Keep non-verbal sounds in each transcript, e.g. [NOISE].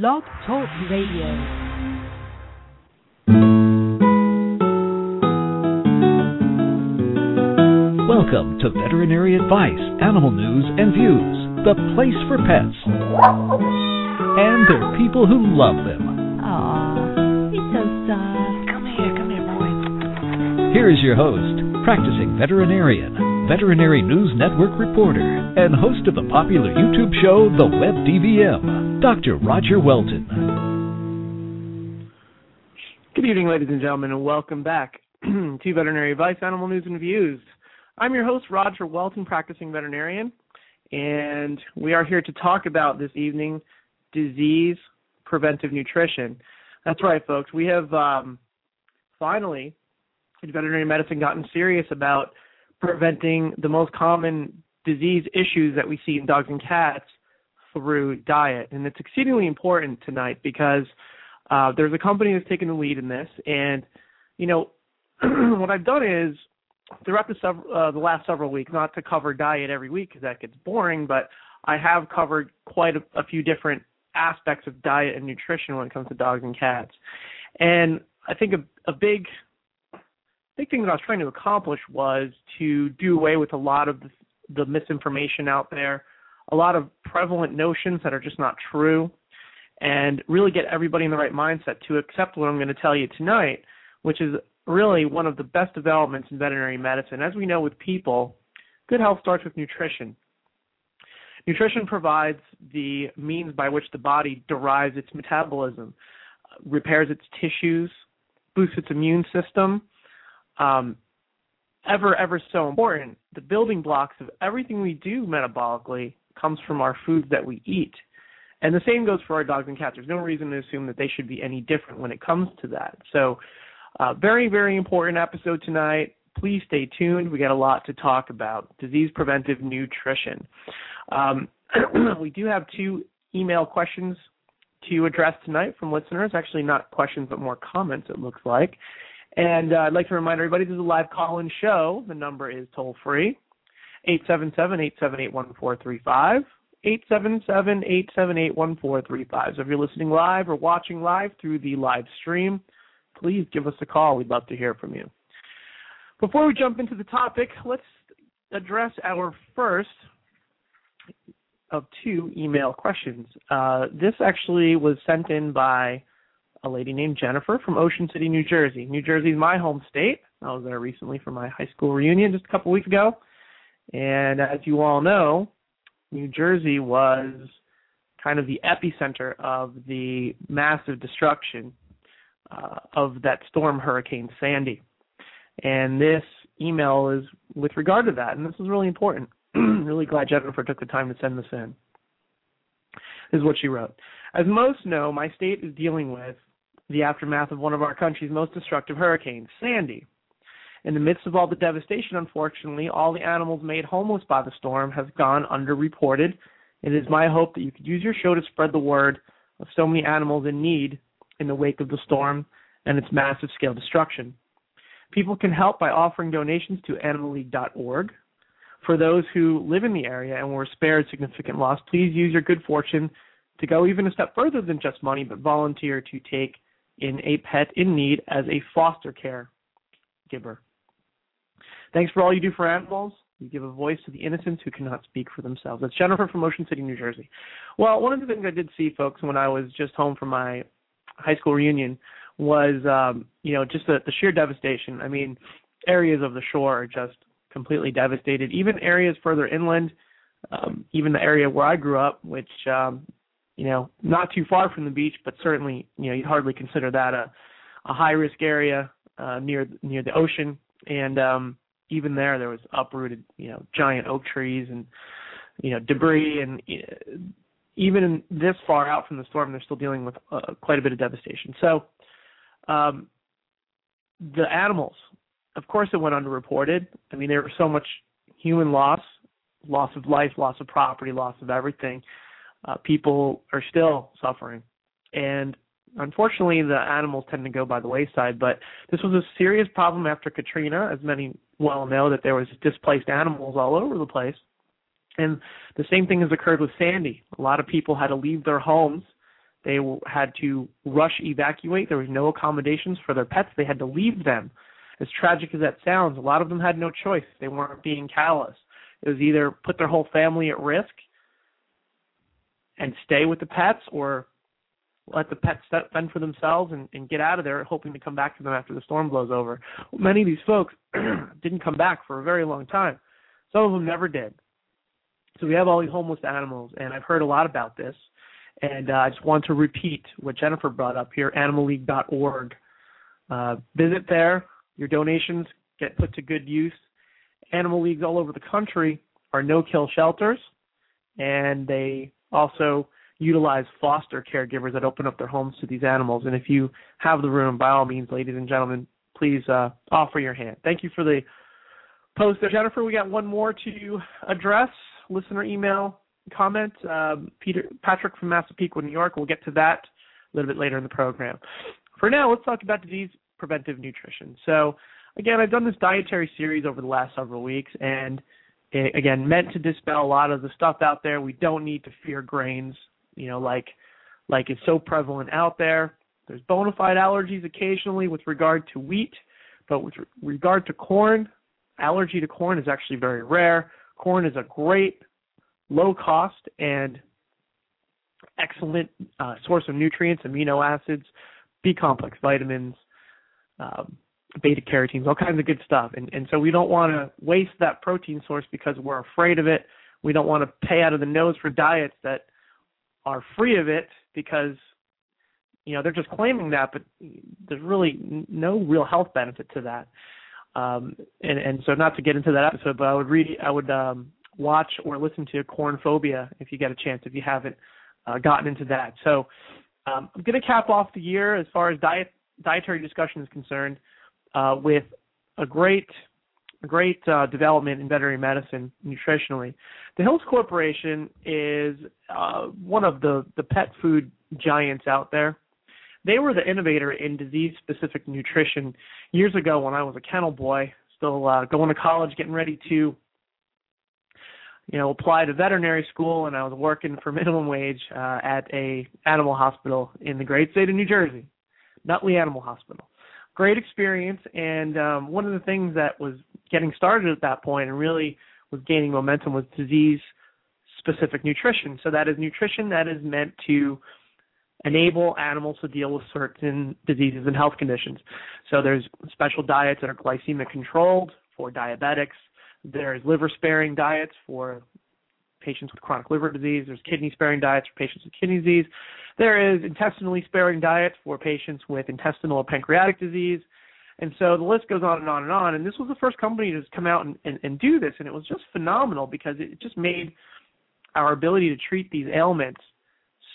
Blog Talk Radio. Welcome to Veterinary Advice, Animal News and Views, the place for pets. And there are people who love them. Aw, he's so soft. Come here, come here, boy. Here is your host, practicing veterinarian, Veterinary News Network reporter, and host of the popular YouTube show The Web DVM, Dr. Roger Welton. Good evening, ladies and gentlemen, and welcome back [CLEARS THROAT] to Veterinary Advice, Animal News and Views. I'm your host, Roger Welton, practicing veterinarian, and we are here to talk about this evening disease preventive nutrition. That's right, folks. We have um, finally, in veterinary medicine, gotten serious about preventing the most common disease issues that we see in dogs and cats through diet. And it's exceedingly important tonight because uh, there's a company that's taken the lead in this. And, you know, [CLEARS THROAT] what I've done is throughout the, sev- uh, the last several weeks, not to cover diet every week because that gets boring, but I have covered quite a, a few different aspects of diet and nutrition when it comes to dogs and cats. And I think a, a big big thing that I was trying to accomplish was to do away with a lot of the, the misinformation out there, a lot of prevalent notions that are just not true, and really get everybody in the right mindset to accept what I'm going to tell you tonight, which is really one of the best developments in veterinary medicine. As we know with people, good health starts with nutrition. Nutrition provides the means by which the body derives its metabolism, repairs its tissues, boosts its immune system, um, ever ever so important. The building blocks of everything we do metabolically comes from our foods that we eat, and the same goes for our dogs and cats. There's no reason to assume that they should be any different when it comes to that. So, uh, very very important episode tonight. Please stay tuned. We got a lot to talk about. Disease preventive nutrition. Um, [CLEARS THROAT] we do have two email questions to address tonight from listeners. Actually, not questions, but more comments. It looks like. And uh, I'd like to remind everybody this is a live call-in show. The number is toll free, 877-878-1435, 877-878-1435. So if you're listening live or watching live through the live stream, please give us a call. We'd love to hear from you. Before we jump into the topic, let's address our first of two email questions. Uh, this actually was sent in by a lady named Jennifer from Ocean City, New Jersey. New Jersey is my home state. I was there recently for my high school reunion just a couple weeks ago. And as you all know, New Jersey was kind of the epicenter of the massive destruction uh, of that storm, Hurricane Sandy. And this email is with regard to that, and this is really important. [CLEARS THROAT] really glad Jennifer took the time to send this in. This is what she wrote. As most know, my state is dealing with the aftermath of one of our country's most destructive hurricanes, Sandy. In the midst of all the devastation, unfortunately, all the animals made homeless by the storm have gone underreported. It is my hope that you could use your show to spread the word of so many animals in need in the wake of the storm and its massive scale destruction. People can help by offering donations to animalleague.org. For those who live in the area and were spared significant loss, please use your good fortune to go even a step further than just money, but volunteer to take in a pet in need as a foster care giver. Thanks for all you do for animals. You give a voice to the innocents who cannot speak for themselves. That's Jennifer from Ocean City, New Jersey. Well, one of the things I did see, folks, when I was just home from my high school reunion was, um, you know, just the, the sheer devastation. I mean, areas of the shore are just completely devastated. Even areas further inland, um, even the area where I grew up, which um, you know, not too far from the beach, but certainly, you know, you'd hardly consider that a a high risk area uh, near near the ocean. And um, even there, there was uprooted, you know, giant oak trees and you know debris. And even this far out from the storm, they're still dealing with uh, quite a bit of devastation. So, um, the animals, of course, it went underreported. I mean, there was so much human loss, loss of life, loss of property, loss of everything uh, people are still suffering. And unfortunately, the animals tend to go by the wayside. But this was a serious problem after Katrina, as many well know that there was displaced animals all over the place. And the same thing has occurred with Sandy. A lot of people had to leave their homes They had to rush evacuate. There was no accommodations for their pets. They had to leave them. As tragic as that sounds, a lot of them had no choice. They weren't being callous. It was either put their whole family at risk and stay with the pets or let the pets fend for themselves and, and get out of there, hoping to come back to them after the storm blows over. Many of these folks [CLEARS THROAT] didn't come back for a very long time. Some of them never did. So we have all these homeless animals, and I've heard a lot about this. And uh, I just want to repeat what Jennifer brought up here: animalleague.org. Uh, visit there. Your donations get put to good use. Animal leagues all over the country are no-kill shelters, and they also utilize foster caregivers that open up their homes to these animals. And if you have the room, by all means, ladies and gentlemen, please uh, offer your hand. Thank you for the post there, Jennifer. We got one more to address. Listener email comment. Um, Peter Patrick from Massapequa, New York. We'll get to that a little bit later in the program. For now, let's talk about disease preventive nutrition. So, again, I've done this dietary series over the last several weeks, and it, again, meant to dispel a lot of the stuff out there. We don't need to fear grains you know, like like is so prevalent out there. There's bona fide allergies occasionally with regard to wheat, but with regard to corn, allergy to corn is actually very rare. Corn is a great, low cost, and excellent uh, source of nutrients, amino acids, B complex vitamins, um, beta carotenes, all kinds of good stuff. And, and so we don't want to waste that protein source because we're afraid of it. We don't want to pay out of the nose for diets that are free of it because you know they're just claiming that, but there's really no real health benefit to that. Um, and and so not to get into that episode, but I would read, I would um, watch or listen to Corn Phobia if you get a chance if you haven't uh, gotten into that. So um, I'm going to cap off the year as far as diet dietary discussion is concerned uh, with a great great uh, development in veterinary medicine nutritionally. The Hills Corporation is uh, one of the, the pet food giants out there. They were the innovator in disease specific nutrition years ago when I was a kennel boy, still uh, going to college, getting ready to you know apply to veterinary school and I was working for [LAUGHS] minimum wage uh, at a animal hospital in the great state of New Jersey, Nutley Animal Hospital great experience. And um, one of the things that was getting started at that point and really was gaining momentum was disease specific nutrition. So that is nutrition that is meant to enable animals to deal with certain diseases and health conditions. So there's special diets that are glycemic controlled for diabetics. There's liver sparing diets for patients with chronic liver disease. There's kidney sparing diets for patients with kidney disease. There is intestinally sparing diets for patients with intestinal or pancreatic disease. And so the list goes on and on and on. And this was the first company to come out and, and, and do this. And it was just phenomenal because it just made our ability to treat these ailments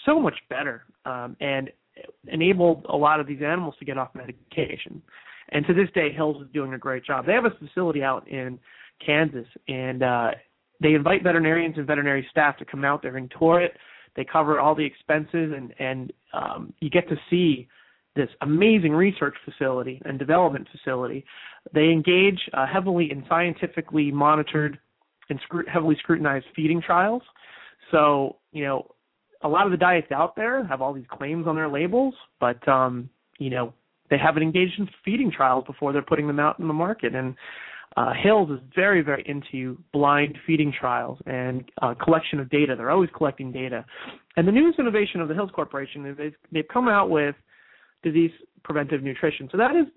so much better um, and enabled a lot of these animals to get off medication. And to this day, Hills is doing a great job. They have a facility out in Kansas, and uh, they invite veterinarians and veterinary staff to come out there and tour it. They cover all the expenses, and and um, you get to see this amazing research facility and development facility. They engage uh, heavily in scientifically monitored and scru- heavily scrutinized feeding trials. So you know, a lot of the diets out there have all these claims on their labels, but um, you know they haven't engaged in feeding trials before they're putting them out in the market. And uh, Hills is very, very into blind feeding trials and uh, collection of data. They're always collecting data. And the newest innovation of the Hills Corporation is they've, they've come out with disease preventive nutrition. So that is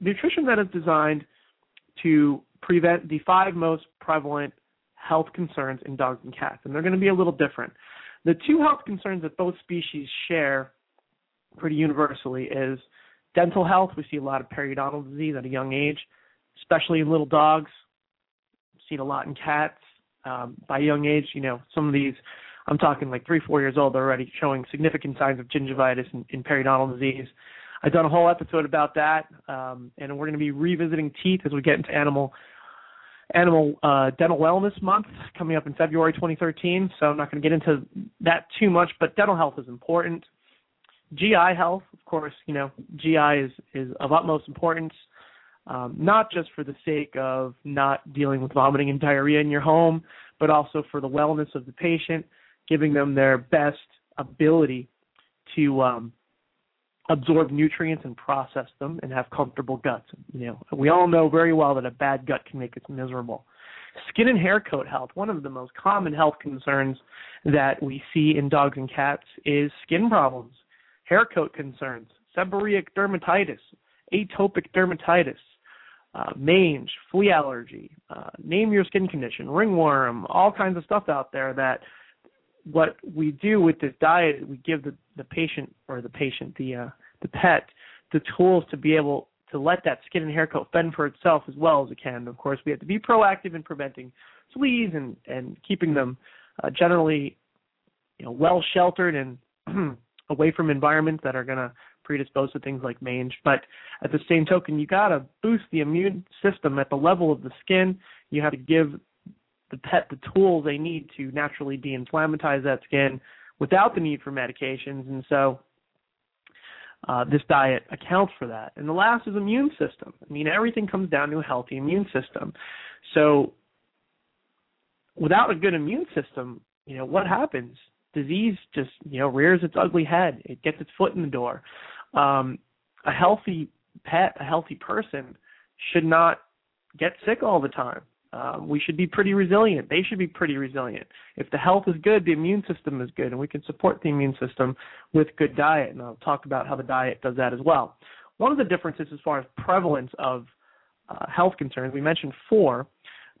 nutrition that is designed to prevent the five most prevalent health concerns in dogs and cats. And they're going to be a little different. The two health concerns that both species share pretty universally is dental health. We see a lot of periodontal disease at a young age especially in little dogs. See it a lot in cats. Um, by young age, you know, some of these, I'm talking like three, four years old, they're already showing significant signs of gingivitis and, and periodontal disease. I've done a whole episode about that, um, and we're going to be revisiting teeth as we get into animal animal uh, dental wellness month coming up in February 2013. So I'm not going to get into that too much, but dental health is important. GI health, of course, you know, GI is is of utmost importance um, not just for the sake of not dealing with vomiting and diarrhea in your home, but also for the wellness of the patient, giving them their best ability to um, absorb nutrients and process them and have comfortable guts. You know, we all know very well that a bad gut can make us miserable. Skin and hair coat health, one of the most common health concerns that we see in dogs and cats is skin problems, hair coat concerns, seborrheic dermatitis, atopic dermatitis, uh, mange, flea allergy, uh, name your skin condition, ringworm, all kinds of stuff out there that what we do with this diet, we give the, the patient or the patient, the uh, the pet, the tools to be able to let that skin and hair coat fend for itself as well as it can. Of course, we have to be proactive in preventing fleas and and keeping them uh, generally, you know, well sheltered and [CLEARS THROAT] away from environments that are going to predispose to things like mange. But at the same token, you got to boost the immune system at the level of the skin. You have to give the pet the tools they need to naturally de-inflammatize that skin without the need for medications. And so uh, this diet accounts for that. And the last is immune system. I mean, everything comes down to a healthy immune system. So without a good immune system, you know, what happens? Disease just, you know, rears its ugly head. It gets its foot in the door. Um, a healthy pet, a healthy person should not get sick all the time. Um, we should be pretty resilient. They should be pretty resilient. If the health is good, the immune system is good, and we can support the immune system with good diet. And I'll talk about how the diet does that as well. One of the differences as far as prevalence of uh, health concerns, we mentioned four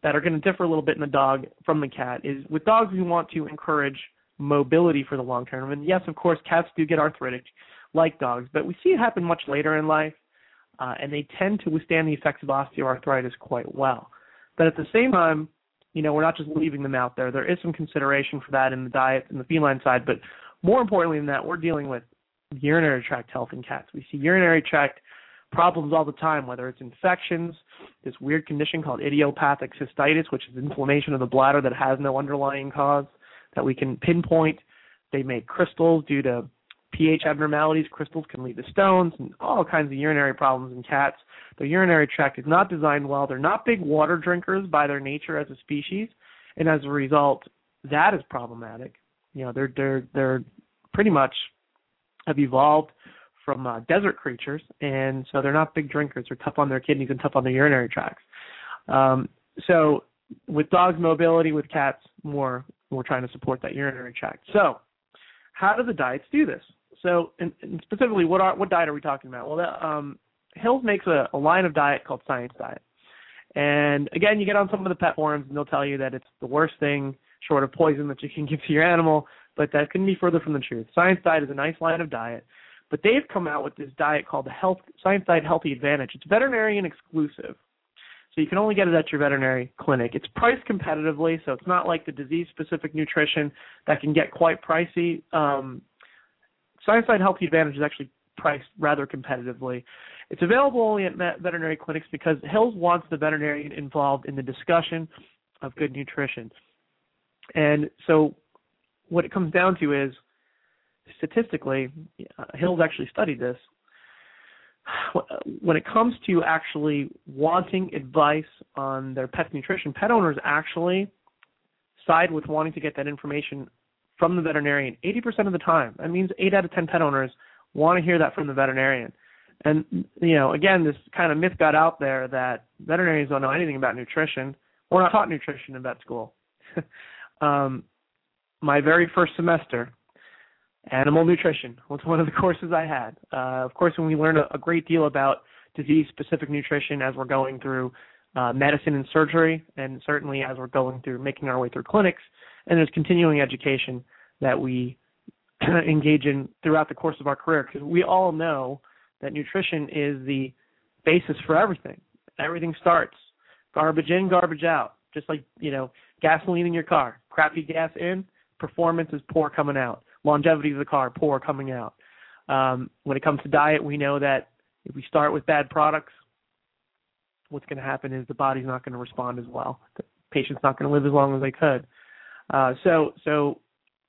that are going to differ a little bit in the dog from the cat. Is with dogs we want to encourage mobility for the long term, and yes, of course, cats do get arthritic like dogs, but we see it happen much later in life, uh, and they tend to withstand the effects of osteoarthritis quite well. But at the same time, you know, we're not just leaving them out there. There is some consideration for that in the diet and the feline side, but more importantly than that, we're dealing with urinary tract health in cats. We see urinary tract problems all the time, whether it's infections, this weird condition called idiopathic cystitis, which is inflammation of the bladder that has no underlying cause that we can pinpoint. They make crystals due to pH abnormalities. Crystals can lead to stones and all kinds of urinary problems in cats. The urinary tract is not designed well. They're not big water drinkers by their nature as a species, and as a result, that is problematic. You know, they're they're they're pretty much have evolved from uh, desert creatures, and so they're not big drinkers. They're tough on their kidneys and tough on their urinary tracts. Um, so with dogs' mobility, with cats, more we're trying to support that urinary tract. So, how do the diets do this? So, and, and specifically, what are what diet are we talking about? Well, that, um, Hills makes a, a line of diet called Science Diet, and again, you get on some of the pet forums and they'll tell you that it's the worst thing short of poison that you can [LAUGHS] give to your animal, but that couldn't be further from the truth. Science Diet is a nice line of diet, but they've come out with this diet called the Health Science Diet Healthy Advantage. It's veterinarian exclusive. So you can only get it at your veterinary clinic. It's priced competitively, so it's not like the disease-specific nutrition that can get quite pricey. Um, Science Diet Healthy Advantage is actually priced rather competitively. It's available only at veterinary clinics because Hills wants the veterinarian involved in the discussion of good nutrition. And so what it comes down to is statistically, Hills actually studied this. When it comes to actually wanting advice on their pet's nutrition, pet owners actually side with wanting to get that information from the veterinarian 80% of the time. That means 8 out of 10 pet owners want to hear that from the veterinarian. And you know, again, this kind of myth got out there that veterinarians don't know anything about nutrition. We're not taught nutrition in vet school. [LAUGHS] um, my very first semester, animal nutrition was one of the [LAUGHS] courses I had. Uh, of course, when we learn a, a great deal about disease-specific nutrition as we're going through uh, medicine and surgery, and certainly as we're going through making our way through clinics, and there's continuing education that we [CLEARS THROAT] engage in throughout the course of our career because we all know that nutrition is the basis for everything. Everything starts garbage in, garbage out. Just like, you know, gasoline in your car. Crappy gas in, performance is poor coming out. Longevity of the car, poor coming out. Um, when it comes to diet, we know that if we start with bad products, what's going to happen is the body's not going to respond as well. The patient's not going to live as long as they could. Uh, so, so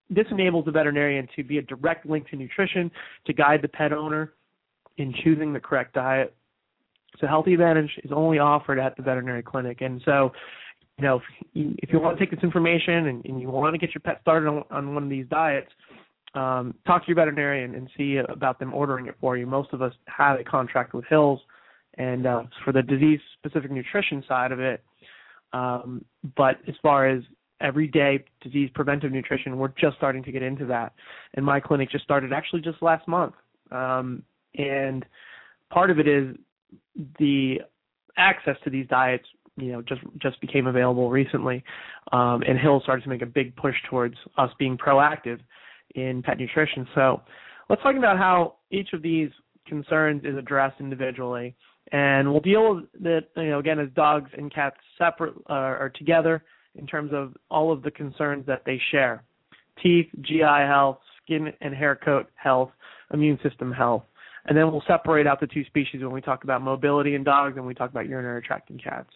this enables the veterinarian to be a direct link to nutrition, to guide the pet owner in choosing the correct diet. So Healthy Advantage is only offered at the veterinary clinic. And so, you know, if you, if you want to take this information and, and you want to get your pet started on, on one of these diets, um, talk to your veterinarian and see about them ordering it for you. Most of us have a contract with Hills, and uh, for the disease-specific nutrition side of it. Um, but as far as everyday disease preventive nutrition, we're just starting to get into that. And my clinic just started actually just last month. Um, and part of it is the access to these diets you know just just became available recently um, and hill started to make a big push towards us being proactive in pet nutrition so let's talk about how each of these concerns is addressed individually and we'll deal with it you know again as dogs and cats separate uh, or together in terms of all of the concerns that they share teeth gi health skin and hair coat health immune system health and then we'll separate out the two species when we talk about mobility in dogs and we talk about urinary tract in cats.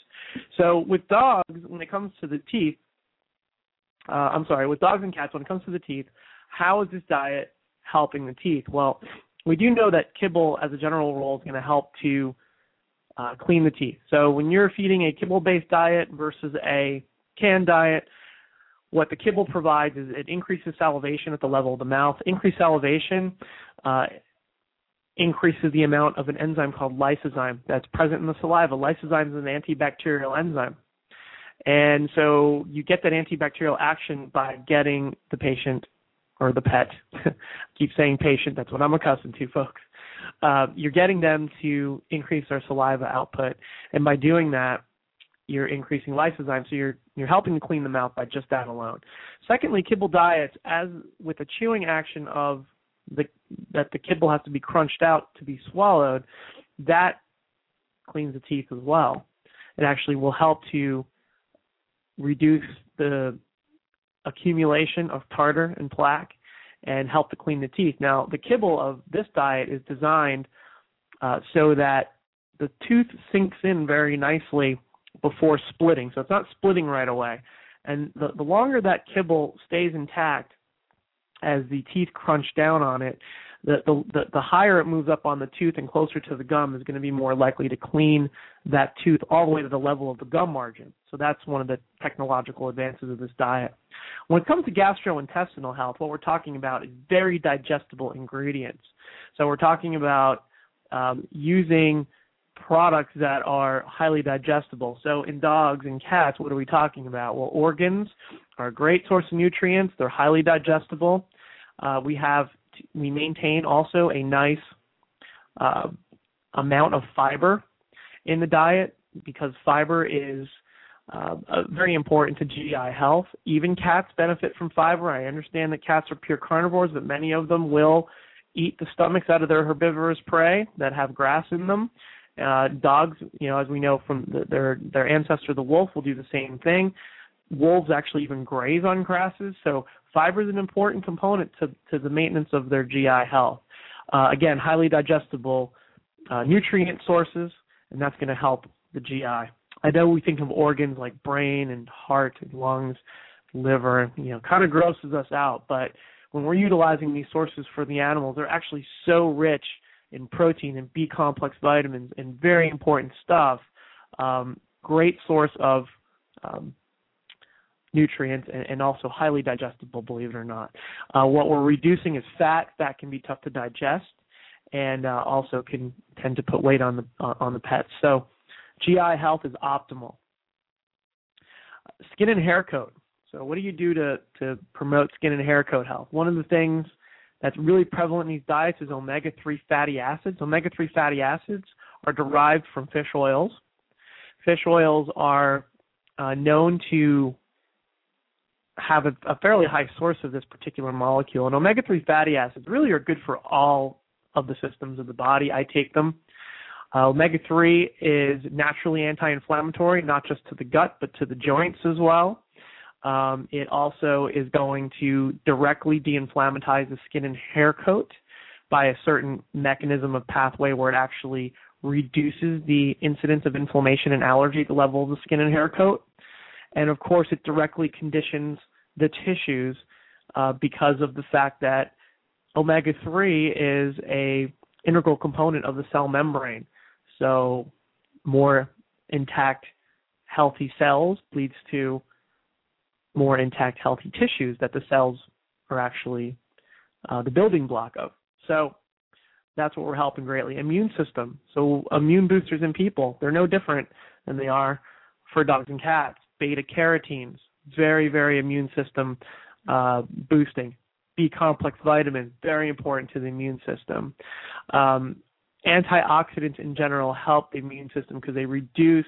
So with dogs, when it comes to the teeth, uh, I'm sorry, with dogs and cats, when it comes to the teeth, how is this diet helping the teeth? Well, we do know that kibble, as a general rule, is going to help to uh, clean the teeth. So when you're feeding a kibble-based diet versus a canned diet, what the kibble provides is it increases salivation at the level of the mouth. Increased salivation uh, increases the amount of an enzyme called lysozyme that's present in the saliva. Lysozyme is an antibacterial enzyme. And so you get that antibacterial action by getting the patient or the pet, [LAUGHS] keep saying patient, that's what I'm accustomed to, folks. Uh, you're getting them to increase their saliva output. And by doing that, you're increasing lysozyme, so you're you're helping to clean the mouth by just that alone. Secondly, kibble diets, as with the chewing action of the that the kibble has to be crunched out to be swallowed, that cleans the teeth as well. It actually will help to reduce the accumulation of tartar and plaque and help to clean the teeth. Now, the kibble of this diet is designed uh, so that the tooth sinks in very nicely before splitting. So it's not splitting right away. And the, the longer that kibble stays intact, as the teeth crunch down on it, the, the, the higher it moves up on the tooth and closer to the gum is going to be more likely to clean that tooth all the way to the level of the gum margin. So that's one of the technological advances of this diet. When it comes to gastrointestinal health, what we're talking about is very digestible ingredients. So we're talking about um, using products that are highly digestible. So in dogs and cats, what are we talking about? Well, organs are a great source of nutrients. They're highly digestible. Uh, we have we maintain also a nice uh, amount of fiber in the diet because fiber is uh, very important to GI health. Even cats benefit from fiber. I understand that cats are pure carnivores, but many of them will eat the stomachs out of their herbivorous prey that have grass in them. Uh, dogs, you know, as we know from the, their their ancestor, the wolf, will do the same thing. Wolves actually even graze on grasses, so fiber is an important component to to the maintenance of their GI health. Uh, again, highly digestible uh, nutrient sources, and that's going to help the GI. I know we think of organs like brain and heart and lungs, liver, you know, kind of grosses us out, but when we're utilizing these sources for the animals, they're actually so rich in protein and B complex vitamins and very important stuff. Um, great source of um, nutrients and, and, also highly digestible, believe it or not. Uh, what we're reducing is fat. Fat can be tough to digest and uh, also can tend to put weight on the uh, on the pets. So GI health is optimal. Skin and hair coat. So what do you do to to promote skin and hair coat health? One of the things that's really prevalent in these diets is omega 3 fatty acids. Omega 3 fatty acids are derived from fish oils. Fish oils are uh, known to have a, a, fairly high source of this particular molecule. And omega 3 fatty acids really are good for all of the systems of the body. I take them. Uh, omega 3 is naturally anti inflammatory, not just to the gut, but to the joints as well. Um, it also is going to directly de-inflammatize the skin and hair coat by a certain mechanism of pathway where it actually reduces the incidence of inflammation and allergy at the level of the skin and hair coat. And of course, it directly conditions the tissues uh, because of the fact that omega-3 is a integral component of the cell membrane. So more intact, healthy cells leads to more intact, healthy tissues that the cells are actually uh, the building block of. So that's what we're helping greatly. Immune system. So immune boosters in people, they're no different than they are for dogs and cats. Beta carotenes, very, very immune system uh, boosting. B complex vitamins, very important to the immune system. Um, antioxidants in general help the immune system because they reduce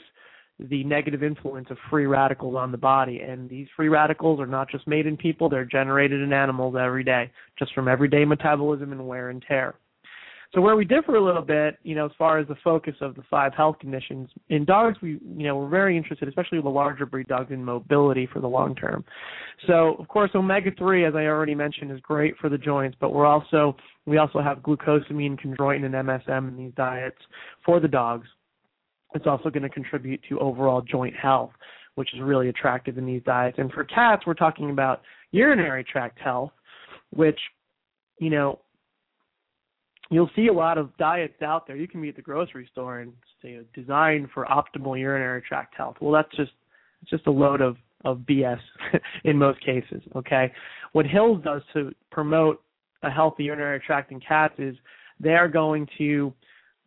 the negative influence of free radicals on the body. And these free radicals are not just made in people, they're generated in animals every day, just from everyday metabolism and wear and tear. So where we differ a little bit, you know, as far as the focus of the five health conditions, in dogs we you know, we're very interested, especially the larger breed dogs in mobility for the long term. So of course omega three, as I already mentioned, is great for the joints, but we're also we also have glucosamine, chondroitin and MSM in these diets for the dogs. It's also going to contribute to overall joint health, which is really attractive in these diets. And for cats, we're talking about urinary tract health, which, you know, you'll see a lot of diets out there. You can be at the grocery store and say designed for optimal urinary tract health. Well, that's just it's just a load of of BS [LAUGHS] in most cases. Okay, what Hills does to promote a healthy urinary tract in cats is they are going to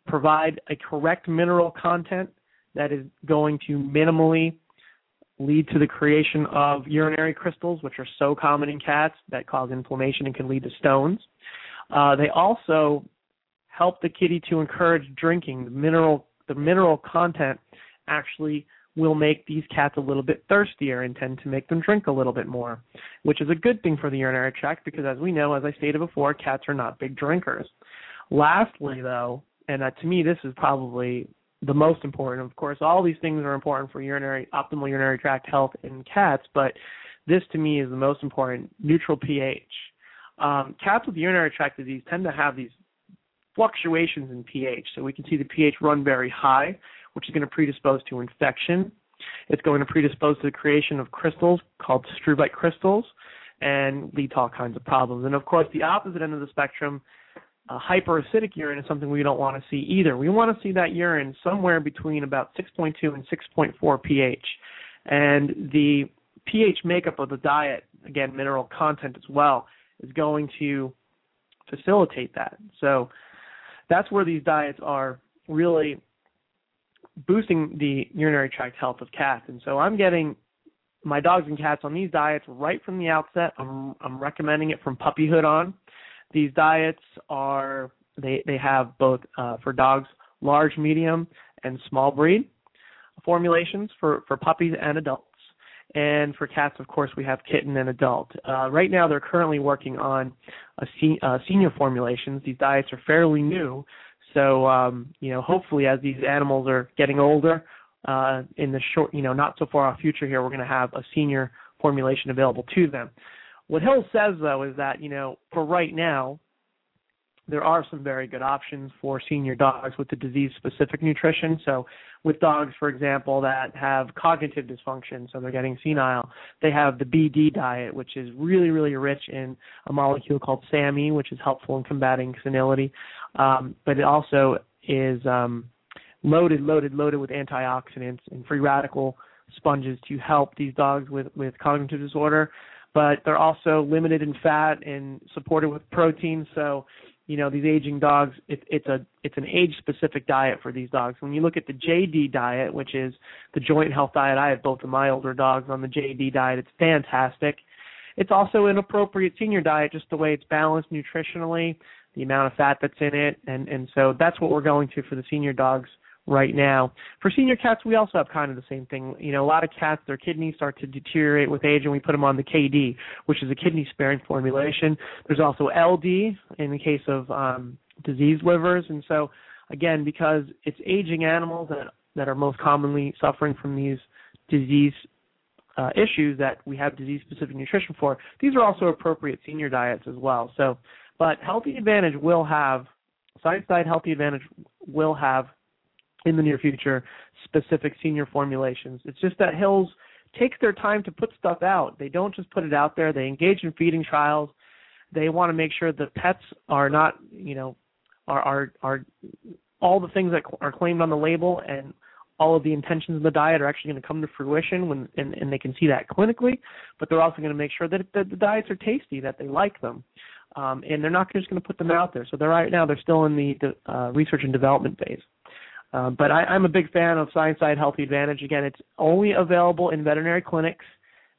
provide a correct mineral content that is going to minimally lead to the creation of urinary crystals, which are so common in cats that cause inflammation and can lead to stones. Uh, they also help the kitty to encourage drinking. The mineral the mineral content actually will make these cats a little bit thirstier and tend to make them drink a little bit more, which is a good thing for the urinary tract because as we know, as I stated before, cats are not big drinkers. Lastly, though, and uh, to me this is probably the most important. Of course, all these things are important for urinary optimal urinary tract health in cats, but this to me is the most important. Neutral pH. Um, cats with urinary tract disease tend to have these fluctuations in pH. So we can see the pH run very high, which is going to predispose to infection. It's going to predispose to the creation of crystals called struvite crystals and lead to all kinds of problems. And of course, the opposite end of the spectrum, hyperacidic urine is something we don't want to see either. We want to see that urine somewhere between about 6.2 and 6.4 pH. And the pH makeup of the diet, again, mineral content as well, is going to facilitate that. So that's where these diets are really boosting the urinary tract health of cats. And so I'm getting my dogs and cats on these diets right from the outset. I'm I'm recommending it from puppyhood on. These diets are they they have both uh, for dogs large, medium, and small breed formulations for for puppies and adults. And for cats, of course, we have kitten and adult. Uh, right now, they're currently working on a se- uh, senior formulations. These diets are fairly new, so um, you know, hopefully, as these animals are getting older, uh, in the short, you know, not so far off future here, we're going to have a senior formulation available to them. What Hill says though is that you know, for right now, there are some very good options for senior dogs with the disease specific nutrition. So with dogs, for example, that have cognitive dysfunction, so they're getting senile, they have the BD diet, which is really, really rich in a molecule called SAMe, which is helpful in combating senility. Um, but it also is um, loaded, loaded, loaded with antioxidants and free radical sponges to help these dogs with, with cognitive disorder. But they're also limited in fat and supported with protein. So you know these aging dogs it, it's a it's an age specific diet for these dogs. When you look at the jd diet which is the joint health diet i have both of my older dogs on the jd diet. It's fantastic. It's also an appropriate senior diet just the way it's balanced nutritionally the amount of fat that's in it and and so that's what we're going to for the senior dogs right now. For senior cats, we also have kind of the same thing. You know, a lot of cats, their kidneys start to deteriorate with age, and we put them on the KD, which is a kidney sparing formulation. There's also LD in the case of um, diseased livers, and so again, because it's aging animals that that are most commonly suffering from these disease uh, issues that we have disease specific nutrition for, these are also appropriate senior diets as well. So, but Healthy Advantage will have Science Diet Healthy Advantage will have in the near future specific senior formulations. It's just that Hills takes their time to put stuff out. They don't just put it out there. They engage in feeding trials. They want to make sure the pets are not, you know, are are are all the things that are claimed on the label and all of the intentions of the diet are actually going to come to fruition when and, and they can see that clinically, but they're also going to make sure that the, the diets are tasty, that they like them. um, and they're not just going to put them out there. So they're right now they're still in the, the uh, research and development phase. Um, but I, I'm a big fan of Science Diet Healthy Advantage. Again, it's only available in veterinary clinics,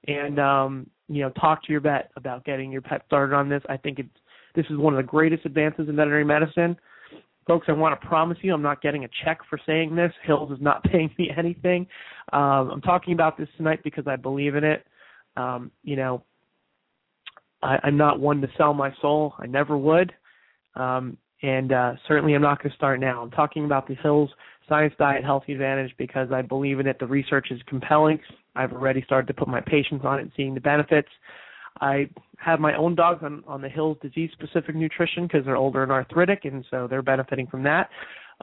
and um, you know, talk to your vet about getting your pet started on this. I think it's this is one of the greatest advances in veterinary medicine. Folks, I want to promise you I'm not getting a check for saying this. Hills is not [LAUGHS] paying me anything. Um, I'm talking about this tonight because I believe in it. Um, you know, I, I'm not one to sell my soul. I never would. Um, and uh, certainly I'm not going to start now. I'm talking about the Hills Science Diet Healthy Advantage because I believe in it. The research is compelling. I've already started to put my patients on it and seeing the benefits. I have my own dogs on, on the Hills disease specific nutrition because they're older and arthritic, and so they're benefiting from that.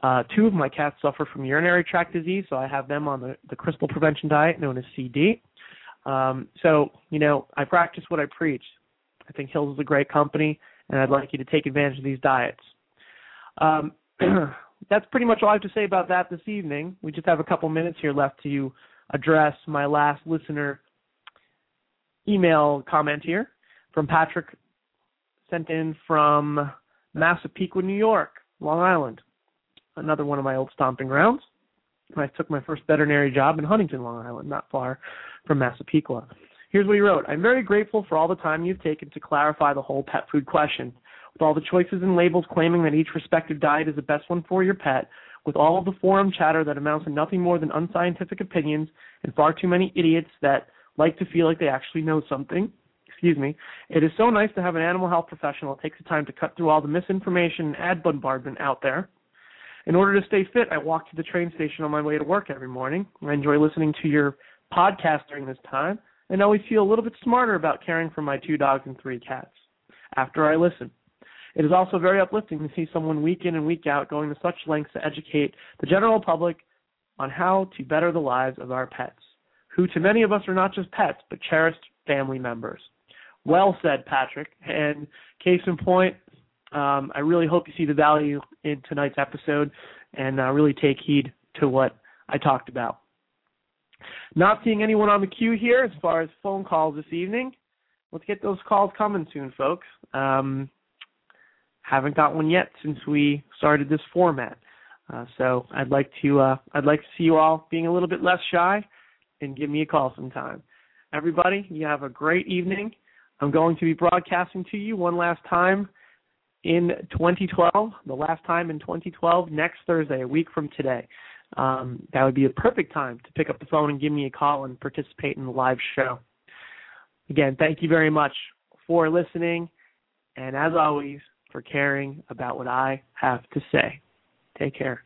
Uh, two of my cats suffer from urinary tract disease, so I have them on the, the crystal prevention diet known as CD. Um, so, you know, I practice what I preach. I think Hills is a great company, and I'd like you to take advantage of these diets. Um, [CLEARS THROAT] that's pretty much all I have to say about that this evening. We just have a couple minutes here left to address my last listener email comment here from Patrick, sent in from Massapequa, New York, Long Island, another one of my old stomping grounds. I took my first veterinary job in Huntington, Long Island, not far from Massapequa. Here's what he wrote I'm very grateful for all the time you've taken to clarify the whole pet food question. With all the choices and labels claiming that each respective diet is the best one for your pet, with all of the forum chatter that amounts to nothing more than unscientific opinions, and far too many idiots that like to feel like they actually know something, excuse me, it is so nice to have an animal health professional that takes the time to cut through all the misinformation and ad bombardment out there. In order to stay fit, I walk to the train station on my way to work every morning. I enjoy listening to your podcast during this time and always feel a little bit smarter about caring for my two dogs and three cats after I listen. It is also very uplifting to see someone week in and week out going to such lengths to educate the general public on how to better the lives of our pets, who to many of us are not just pets, but cherished family members. Well said, Patrick. And case in point, um, I really hope you see the value in tonight's episode and uh, really take heed to what I talked about. Not seeing anyone on the queue here as far as phone calls this evening. Let's get those calls coming soon, folks. Um, haven't got one yet since we started this format. Uh, so I'd like to uh, I'd like to see you all being a little bit less shy and give me a call sometime. Everybody, you have a great evening. I'm going to be broadcasting to you one last time in 2012, the last time in 2012, next Thursday, a week from today. Um, that would be a perfect time to pick up the phone and give me a call and participate in the live show. Again, thank you very much for listening, and as always, for caring about what I have to say. Take care.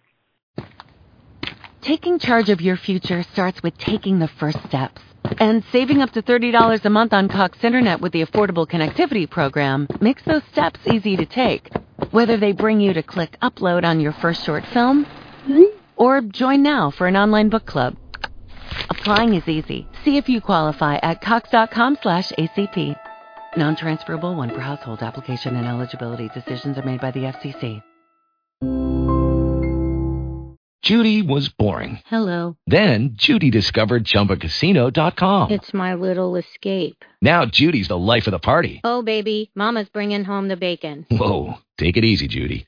Taking charge of your future starts with taking the first steps. And saving up to $30 a month on Cox Internet with the Affordable Connectivity Program makes those steps easy to take. Whether they bring you to click upload on your first short film or join now for an online book club. Applying is easy. See if you qualify at cox.com slash ACP. Non-transferable one per household application and eligibility decisions are made by the FCC. Judy was boring. Hello. Then Judy discovered ChumbaCasino.com. It's my little escape. Now Judy's the life of the party. Oh, baby, Mama's bringing home the bacon. Whoa, take it easy, Judy.